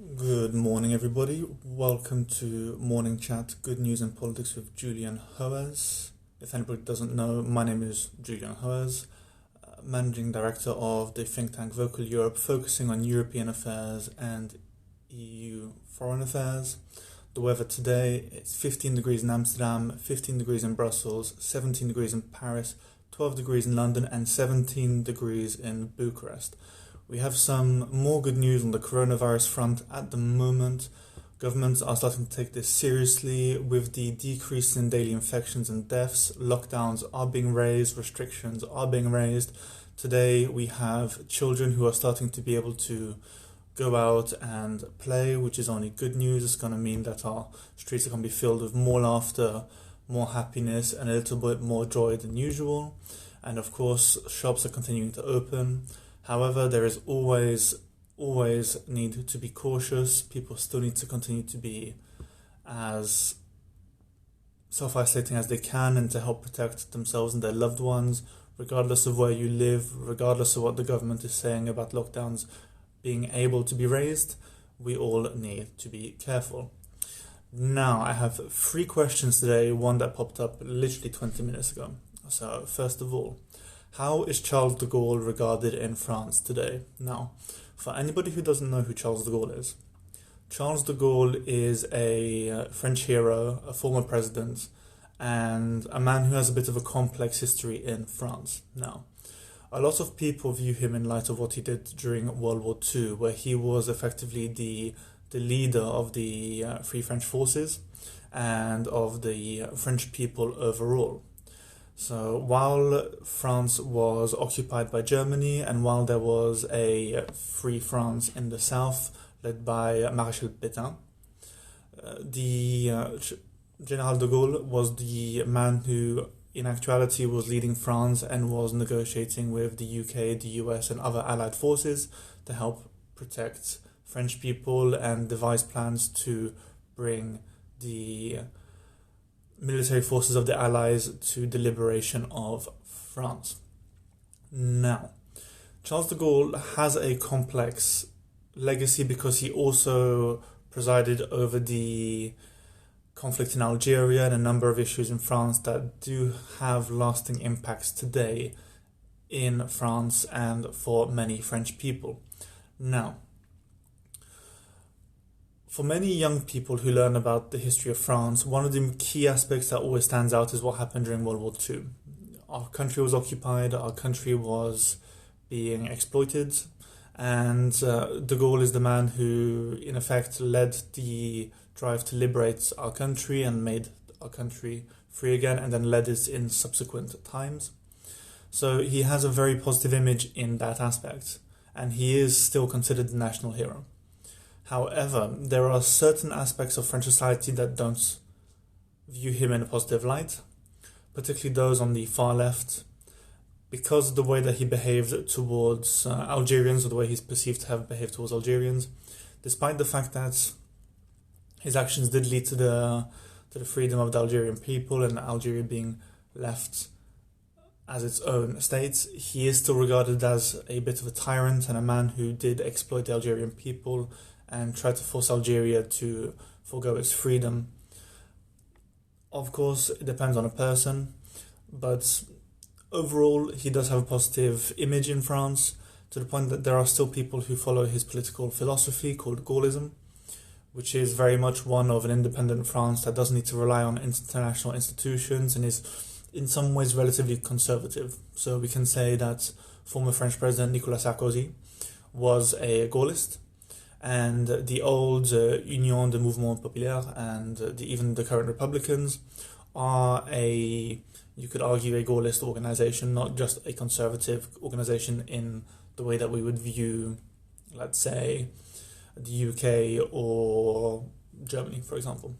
Good morning, everybody. Welcome to Morning Chat Good News and Politics with Julian Hoes. If anybody doesn't know, my name is Julian Hoes, uh, Managing Director of the think tank Vocal Europe, focusing on European affairs and EU foreign affairs. The weather today it's 15 degrees in Amsterdam, 15 degrees in Brussels, 17 degrees in Paris, 12 degrees in London, and 17 degrees in Bucharest. We have some more good news on the coronavirus front at the moment. Governments are starting to take this seriously with the decrease in daily infections and deaths. Lockdowns are being raised, restrictions are being raised. Today, we have children who are starting to be able to go out and play, which is only good news. It's going to mean that our streets are going to be filled with more laughter, more happiness, and a little bit more joy than usual. And of course, shops are continuing to open. However, there is always always need to be cautious. People still need to continue to be as self isolating as they can and to help protect themselves and their loved ones, regardless of where you live, regardless of what the government is saying about lockdowns being able to be raised. We all need to be careful. Now, I have three questions today, one that popped up literally 20 minutes ago. So, first of all, how is Charles de Gaulle regarded in France today? Now, for anybody who doesn't know who Charles de Gaulle is, Charles de Gaulle is a uh, French hero, a former president, and a man who has a bit of a complex history in France. Now, a lot of people view him in light of what he did during World War II, where he was effectively the the leader of the uh, Free French forces and of the uh, French people overall. So while France was occupied by Germany and while there was a free France in the south led by Marshal Pétain, uh, the uh, General de Gaulle was the man who in actuality was leading France and was negotiating with the UK, the US and other allied forces to help protect French people and devise plans to bring the military forces of the Allies to the liberation of France. Now, Charles de Gaulle has a complex legacy because he also presided over the conflict in Algeria and a number of issues in France that do have lasting impacts today in France and for many French people. Now, for many young people who learn about the history of France, one of the key aspects that always stands out is what happened during World War II. Our country was occupied, our country was being exploited, and uh, de Gaulle is the man who, in effect, led the drive to liberate our country and made our country free again, and then led it in subsequent times. So he has a very positive image in that aspect, and he is still considered the national hero. However, there are certain aspects of French society that don't view him in a positive light, particularly those on the far left, because of the way that he behaved towards uh, Algerians or the way he's perceived to have behaved towards Algerians, despite the fact that his actions did lead to the to the freedom of the Algerian people and Algeria being left as its own state, he is still regarded as a bit of a tyrant and a man who did exploit the Algerian people and try to force Algeria to forego its freedom. Of course, it depends on a person, but overall, he does have a positive image in France to the point that there are still people who follow his political philosophy called Gaullism, which is very much one of an independent France that doesn't need to rely on international institutions and is in some ways relatively conservative. So we can say that former French President Nicolas Sarkozy was a Gaullist and the old uh, Union de Mouvement Populaire and uh, the, even the current Republicans are a, you could argue, a Gaullist organization, not just a conservative organization in the way that we would view, let's say, the UK or Germany, for example.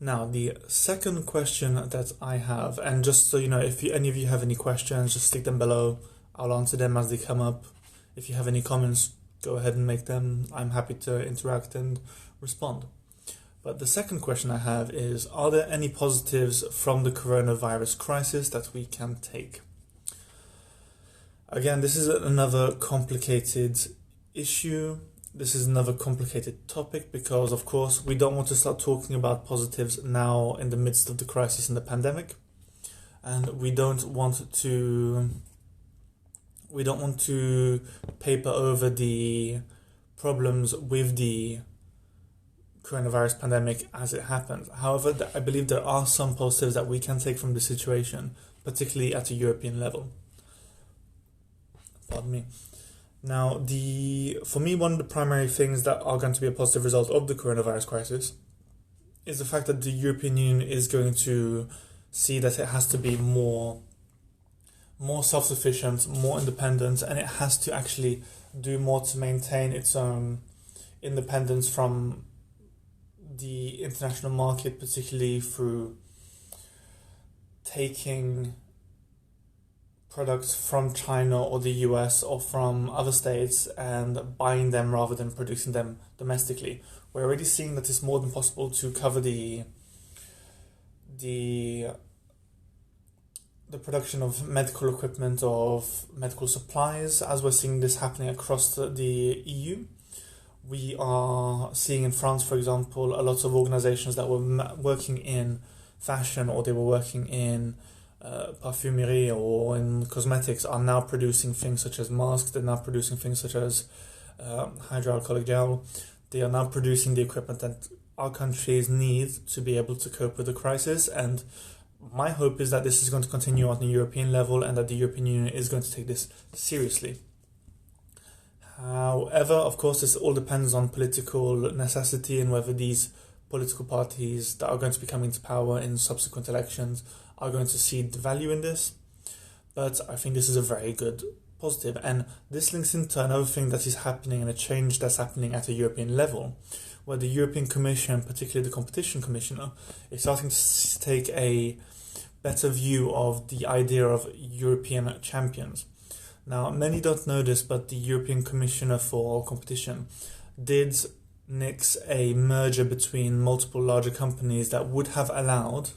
Now, the second question that I have, and just so you know, if you, any of you have any questions, just stick them below. I'll answer them as they come up. If you have any comments, go ahead and make them. I'm happy to interact and respond. But the second question I have is Are there any positives from the coronavirus crisis that we can take? Again, this is another complicated issue this is another complicated topic because, of course, we don't want to start talking about positives now in the midst of the crisis and the pandemic, and we don't want to we don't want to paper over the problems with the coronavirus pandemic as it happens. However, I believe there are some positives that we can take from the situation, particularly at a European level. Pardon me. Now, the for me, one of the primary things that are going to be a positive result of the coronavirus crisis is the fact that the European Union is going to see that it has to be more more self-sufficient, more independent, and it has to actually do more to maintain its own independence from the international market, particularly through taking products from China or the US or from other states and buying them rather than producing them domestically. We're already seeing that it's more than possible to cover the the the production of medical equipment of medical supplies as we're seeing this happening across the, the EU we are seeing in France, for example, a lot of organizations that were working in fashion or they were working in uh, perfumery or in cosmetics are now producing things such as masks, they're now producing things such as uh, hydroalcoholic gel. They are now producing the equipment that our countries need to be able to cope with the crisis. And my hope is that this is going to continue on the European level and that the European Union is going to take this seriously. However, of course, this all depends on political necessity and whether these political parties that are going to be coming to power in subsequent elections are going to see the value in this. But I think this is a very good and this links into another thing that is happening and a change that's happening at a European level, where the European Commission, particularly the Competition Commissioner, is starting to take a better view of the idea of European champions. Now, many don't know this, but the European Commissioner for Competition did nix a merger between multiple larger companies that would have allowed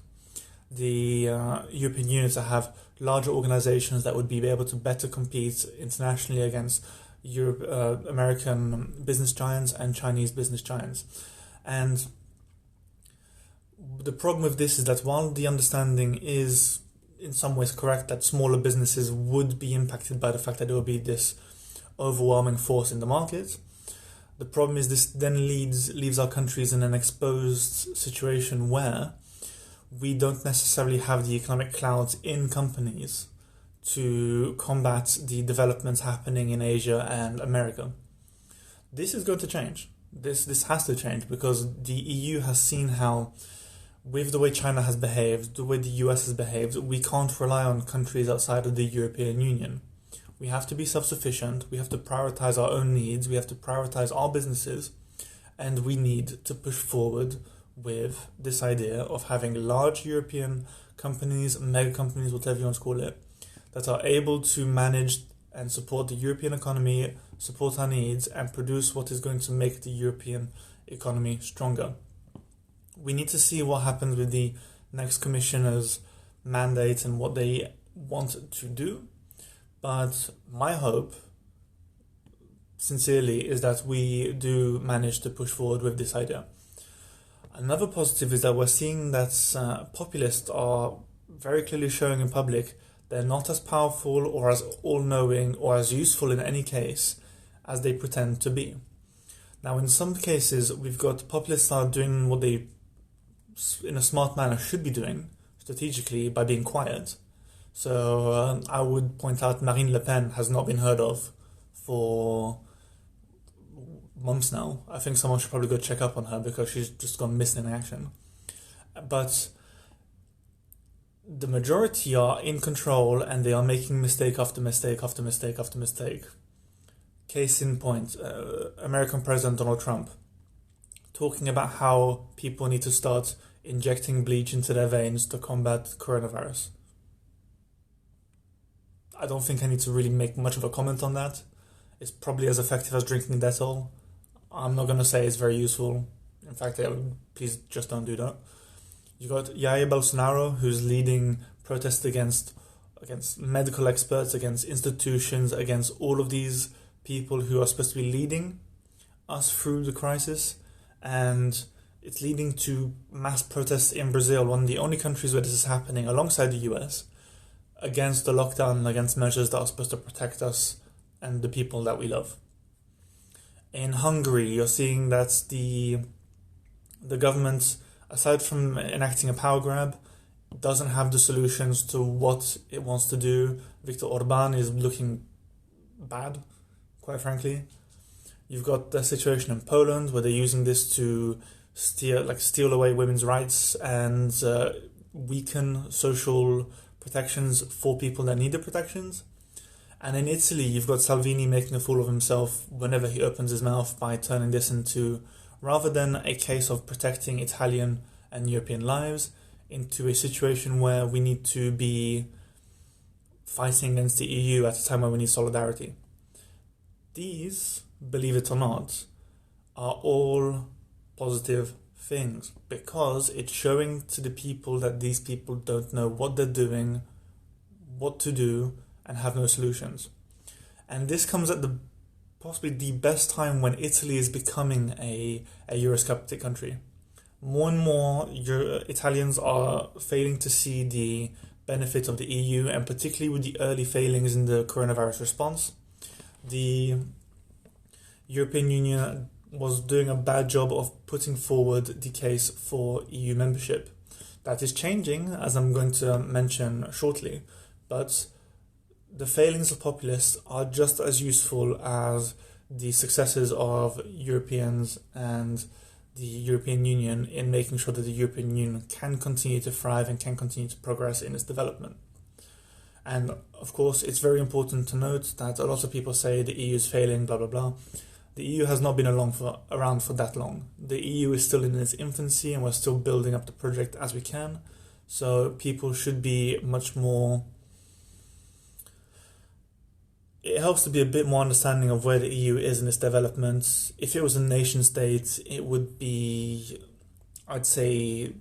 the uh, European Union to have larger organizations that would be able to better compete internationally against Europe, uh, American business giants and Chinese business giants. And the problem with this is that while the understanding is in some ways correct that smaller businesses would be impacted by the fact that there will be this overwhelming force in the market. The problem is this then leads leaves our countries in an exposed situation where we don't necessarily have the economic clouds in companies to combat the developments happening in Asia and America. This is going to change. This this has to change because the EU has seen how with the way China has behaved, the way the US has behaved, we can't rely on countries outside of the European Union. We have to be self sufficient, we have to prioritize our own needs, we have to prioritize our businesses, and we need to push forward with this idea of having large European companies, mega companies, whatever you want to call it, that are able to manage and support the European economy, support our needs, and produce what is going to make the European economy stronger we need to see what happens with the next commissioner's mandate and what they want to do. But my hope, sincerely, is that we do manage to push forward with this idea. Another positive is that we're seeing that uh, populists are very clearly showing in public they're not as powerful or as all knowing or as useful in any case as they pretend to be. Now, in some cases, we've got populists are doing what they in a smart manner should be doing strategically by being quiet. So uh, I would point out Marine Le Pen has not been heard of for months now. I think someone should probably go check up on her because she's just gone missing in action. But the majority are in control and they are making mistake after mistake after mistake after mistake. Case in point, uh, American President Donald Trump talking about how people need to start injecting bleach into their veins to combat coronavirus. I don't think I need to really make much of a comment on that. It's probably as effective as drinking Dettol. I'm not gonna say it's very useful. In fact, please just don't do that. You got Jair Bolsonaro, who's leading protests against against medical experts, against institutions, against all of these people who are supposed to be leading us through the crisis, and it's leading to mass protests in Brazil, one of the only countries where this is happening, alongside the US, against the lockdown, against measures that are supposed to protect us and the people that we love. In Hungary, you're seeing that the the government, aside from enacting a power grab, doesn't have the solutions to what it wants to do. Viktor Orban is looking bad, quite frankly. You've got the situation in Poland where they're using this to steal, like steal away women's rights and uh, weaken social protections for people that need the protections. And in Italy, you've got Salvini making a fool of himself whenever he opens his mouth by turning this into, rather than a case of protecting Italian and European lives, into a situation where we need to be fighting against the EU at a time when we need solidarity. These, believe it or not, are all positive things because it's showing to the people that these people don't know what they're doing, what to do, and have no solutions. And this comes at the possibly the best time when Italy is becoming a, a Eurosceptic country. More and more Euro- Italians are failing to see the benefit of the EU, and particularly with the early failings in the coronavirus response. The European Union was doing a bad job of putting forward the case for EU membership. That is changing, as I'm going to mention shortly, but the failings of populists are just as useful as the successes of Europeans and the European Union in making sure that the European Union can continue to thrive and can continue to progress in its development. And of course, it's very important to note that a lot of people say the EU is failing, blah blah blah. The EU has not been along for, around for that long. The EU is still in its infancy and we're still building up the project as we can. So people should be much more. It helps to be a bit more understanding of where the EU is in its development. If it was a nation state, it would be, I'd say,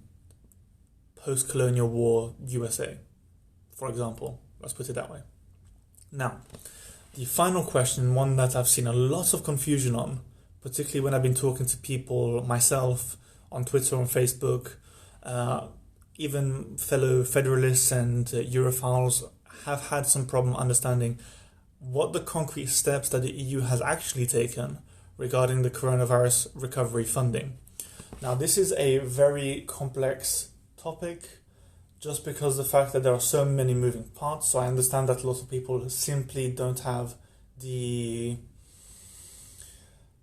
post colonial war USA, for example. Let's put it that way. Now, the final question, one that I've seen a lot of confusion on, particularly when I've been talking to people myself on Twitter and Facebook, uh, even fellow Federalists and uh, Europhiles have had some problem understanding what the concrete steps that the EU has actually taken regarding the coronavirus recovery funding. Now, this is a very complex topic just because the fact that there are so many moving parts. So I understand that a lot of people simply don't have the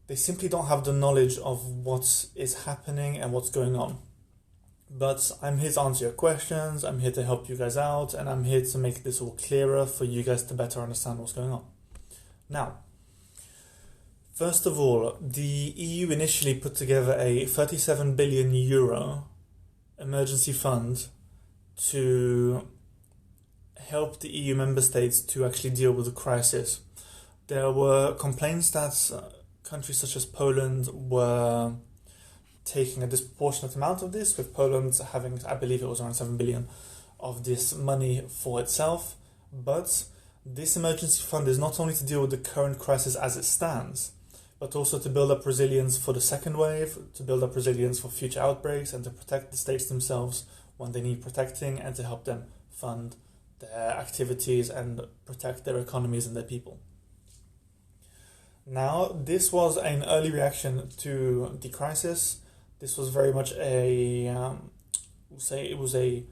they simply don't have the knowledge of what is happening and what's going on. But I'm here to answer your questions, I'm here to help you guys out, and I'm here to make this all clearer for you guys to better understand what's going on. Now, first of all, the EU initially put together a 37 billion euro emergency fund to help the EU member states to actually deal with the crisis. There were complaints that countries such as Poland were taking a disproportionate amount of this, with Poland having, I believe it was around 7 billion of this money for itself. But this emergency fund is not only to deal with the current crisis as it stands, but also to build up resilience for the second wave, to build up resilience for future outbreaks, and to protect the states themselves when they need protecting and to help them fund their activities and protect their economies and their people. Now, this was an early reaction to the crisis. This was very much a, um, we'll say it was a,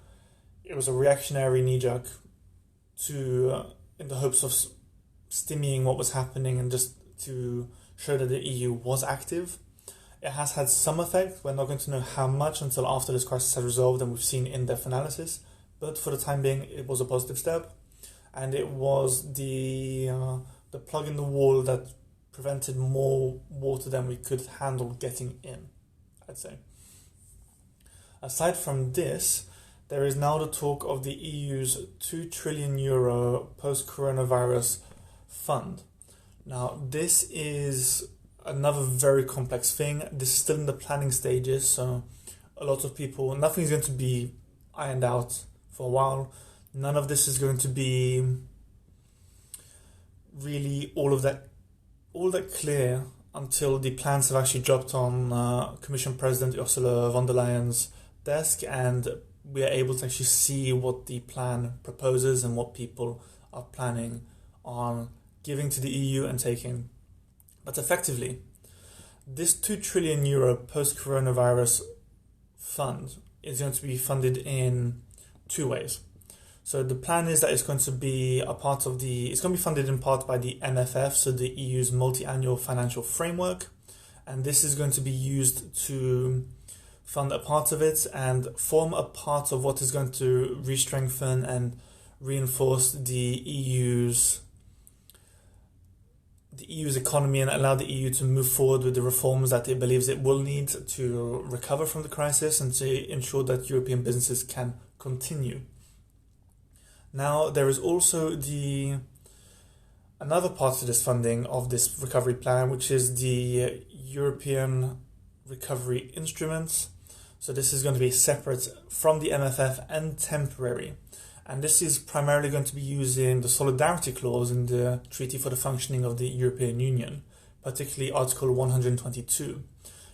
it was a reactionary knee jerk to, uh, in the hopes of stemming what was happening and just to show that the EU was active it has had some effect. We're not going to know how much until after this crisis has resolved and we've seen in-depth analysis. But for the time being, it was a positive step, and it was the uh, the plug in the wall that prevented more water than we could handle getting in. I'd say. Aside from this, there is now the talk of the EU's two trillion euro post coronavirus fund. Now, this is another very complex thing. This is still in the planning stages, so a lot of people, nothing is going to be ironed out for a while. None of this is going to be really all of that, all that clear until the plans have actually dropped on uh, Commission President Ursula von der Leyen's desk and we are able to actually see what the plan proposes and what people are planning on giving to the EU and taking. But effectively, this 2 trillion euro post coronavirus fund is going to be funded in two ways. So the plan is that it's going to be a part of the, it's going to be funded in part by the MFF, so the EU's multi-annual financial framework, and this is going to be used to fund a part of it and form a part of what is going to re-strengthen and reinforce the EU's the EU's economy and allow the EU to move forward with the reforms that it believes it will need to recover from the crisis and to ensure that European businesses can continue. Now, there is also the another part of this funding of this recovery plan, which is the European Recovery Instruments. So, this is going to be separate from the MFF and temporary. And this is primarily going to be using the solidarity clause in the Treaty for the Functioning of the European Union, particularly Article 122.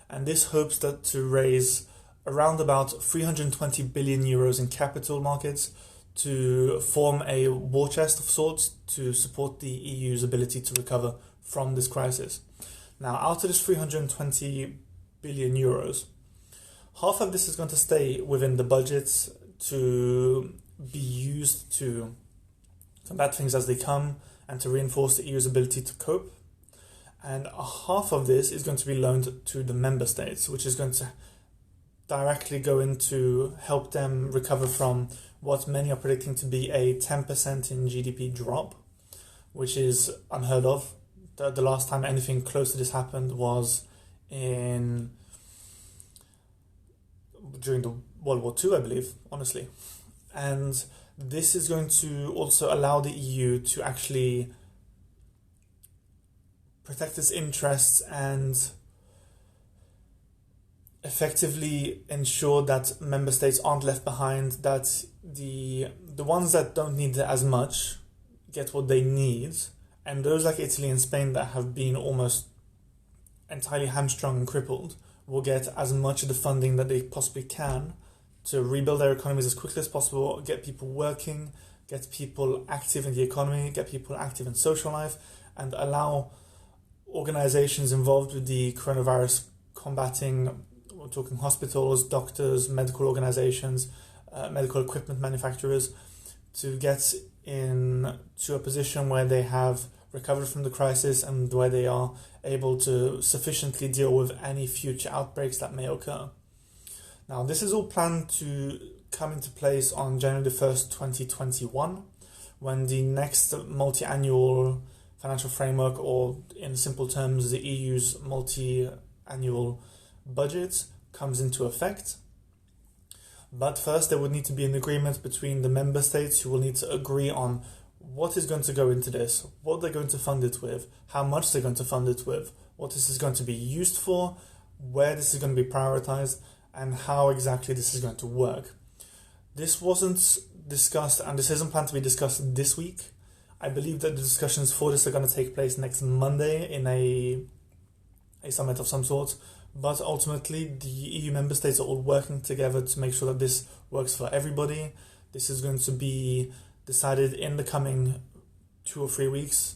And this hopes that to raise around about 320 billion euros in capital markets to form a war chest of sorts to support the EU's ability to recover from this crisis. Now, out of this 320 billion euros, half of this is going to stay within the budget to be used to combat things as they come and to reinforce the EU's ability to cope. And half of this is going to be loaned to the member states, which is going to directly go into help them recover from what many are predicting to be a 10% in GDP drop, which is unheard of. The, the last time anything close to this happened was in during the World War II, I believe, honestly. And this is going to also allow the EU to actually protect its interests and effectively ensure that member states aren't left behind, that the the ones that don't need it as much get what they need, and those like Italy and Spain that have been almost entirely hamstrung and crippled will get as much of the funding that they possibly can to rebuild their economies as quickly as possible, get people working, get people active in the economy, get people active in social life, and allow organizations involved with the coronavirus combating we're talking hospitals, doctors, medical organizations, uh, medical equipment manufacturers, to get in to a position where they have recovered from the crisis and where they are able to sufficiently deal with any future outbreaks that may occur. Now, this is all planned to come into place on January the 1st, 2021, when the next multi annual financial framework, or in simple terms, the EU's multi annual budget comes into effect. But first, there would need to be an agreement between the member states who will need to agree on what is going to go into this, what they're going to fund it with, how much they're going to fund it with, what this is going to be used for, where this is going to be prioritized, and how exactly this is going to work. This wasn't discussed, and this isn't planned to be discussed this week. I believe that the discussions for this are going to take place next Monday in a a summit of some sort but ultimately, the EU member states are all working together to make sure that this works for everybody. This is going to be decided in the coming two or three weeks,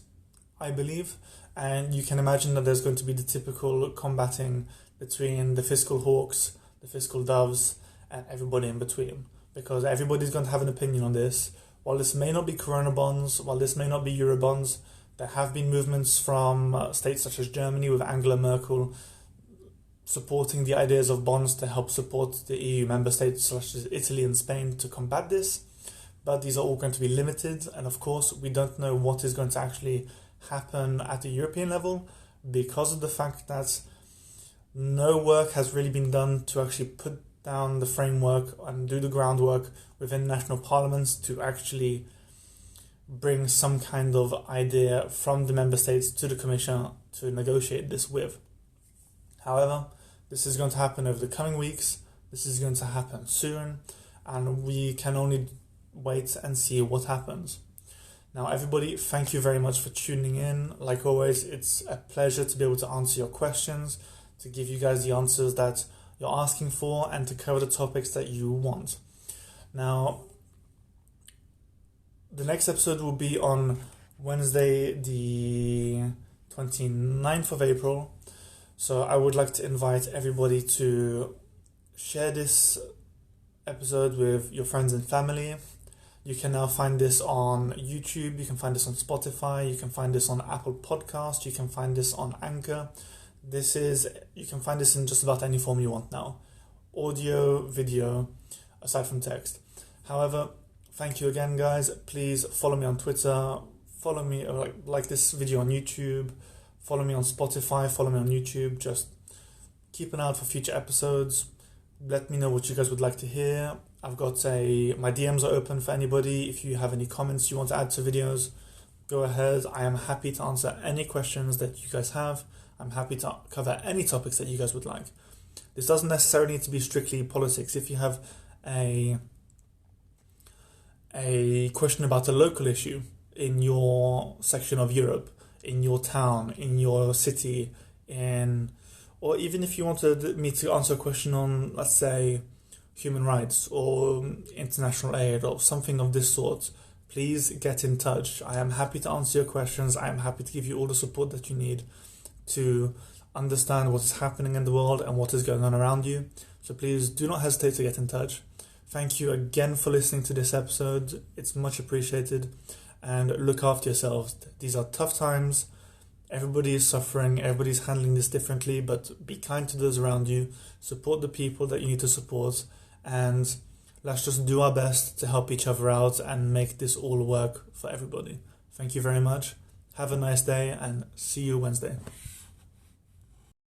I believe. And you can imagine that there's going to be the typical combating between the fiscal hawks, the fiscal doves, and everybody in between. Because everybody's going to have an opinion on this. While this may not be Corona bonds, while this may not be Euro bonds, there have been movements from uh, states such as Germany with Angela Merkel supporting the ideas of bonds to help support the EU member states such as Italy and Spain to combat this. But these are all going to be limited, and of course, we don't know what is going to actually happen at the European level because of the fact that no work has really been done to actually put down the framework and do the groundwork within national parliaments to actually bring some kind of idea from the member states to the Commission to negotiate this with. However, this is going to happen over the coming weeks. This is going to happen soon, and we can only wait and see what happens. Now, everybody, thank you very much for tuning in. Like always, it's a pleasure to be able to answer your questions, to give you guys the answers that you're asking for, and to cover the topics that you want. Now, the next episode will be on Wednesday, the 29th of April. So, I would like to invite everybody to share this episode with your friends and family you can now find this on YouTube, you can find this on Spotify, you can find this on Apple Podcast, you can find this on Anchor. This is you can find this in just about any form you want now. Audio, video, aside from text. However, thank you again guys. Please follow me on Twitter, follow me uh, like like this video on YouTube, follow me on Spotify, follow me on YouTube. Just keep an eye out for future episodes. Let me know what you guys would like to hear I've got a my DMs are open for anybody. If you have any comments you want to add to videos, go ahead. I am happy to answer any questions that you guys have. I'm happy to cover any topics that you guys would like. This doesn't necessarily need to be strictly politics. If you have a a question about a local issue in your section of Europe, in your town, in your city, in or even if you wanted me to answer a question on, let's say, human rights or international aid or something of this sort, please get in touch. I am happy to answer your questions. I am happy to give you all the support that you need to understand what is happening in the world and what is going on around you. So please do not hesitate to get in touch. Thank you again for listening to this episode. It's much appreciated. And look after yourselves. These are tough times. Everybody is suffering, everybody's handling this differently, but be kind to those around you. Support the people that you need to support and let's just do our best to help each other out and make this all work for everybody. Thank you very much. Have a nice day and see you Wednesday.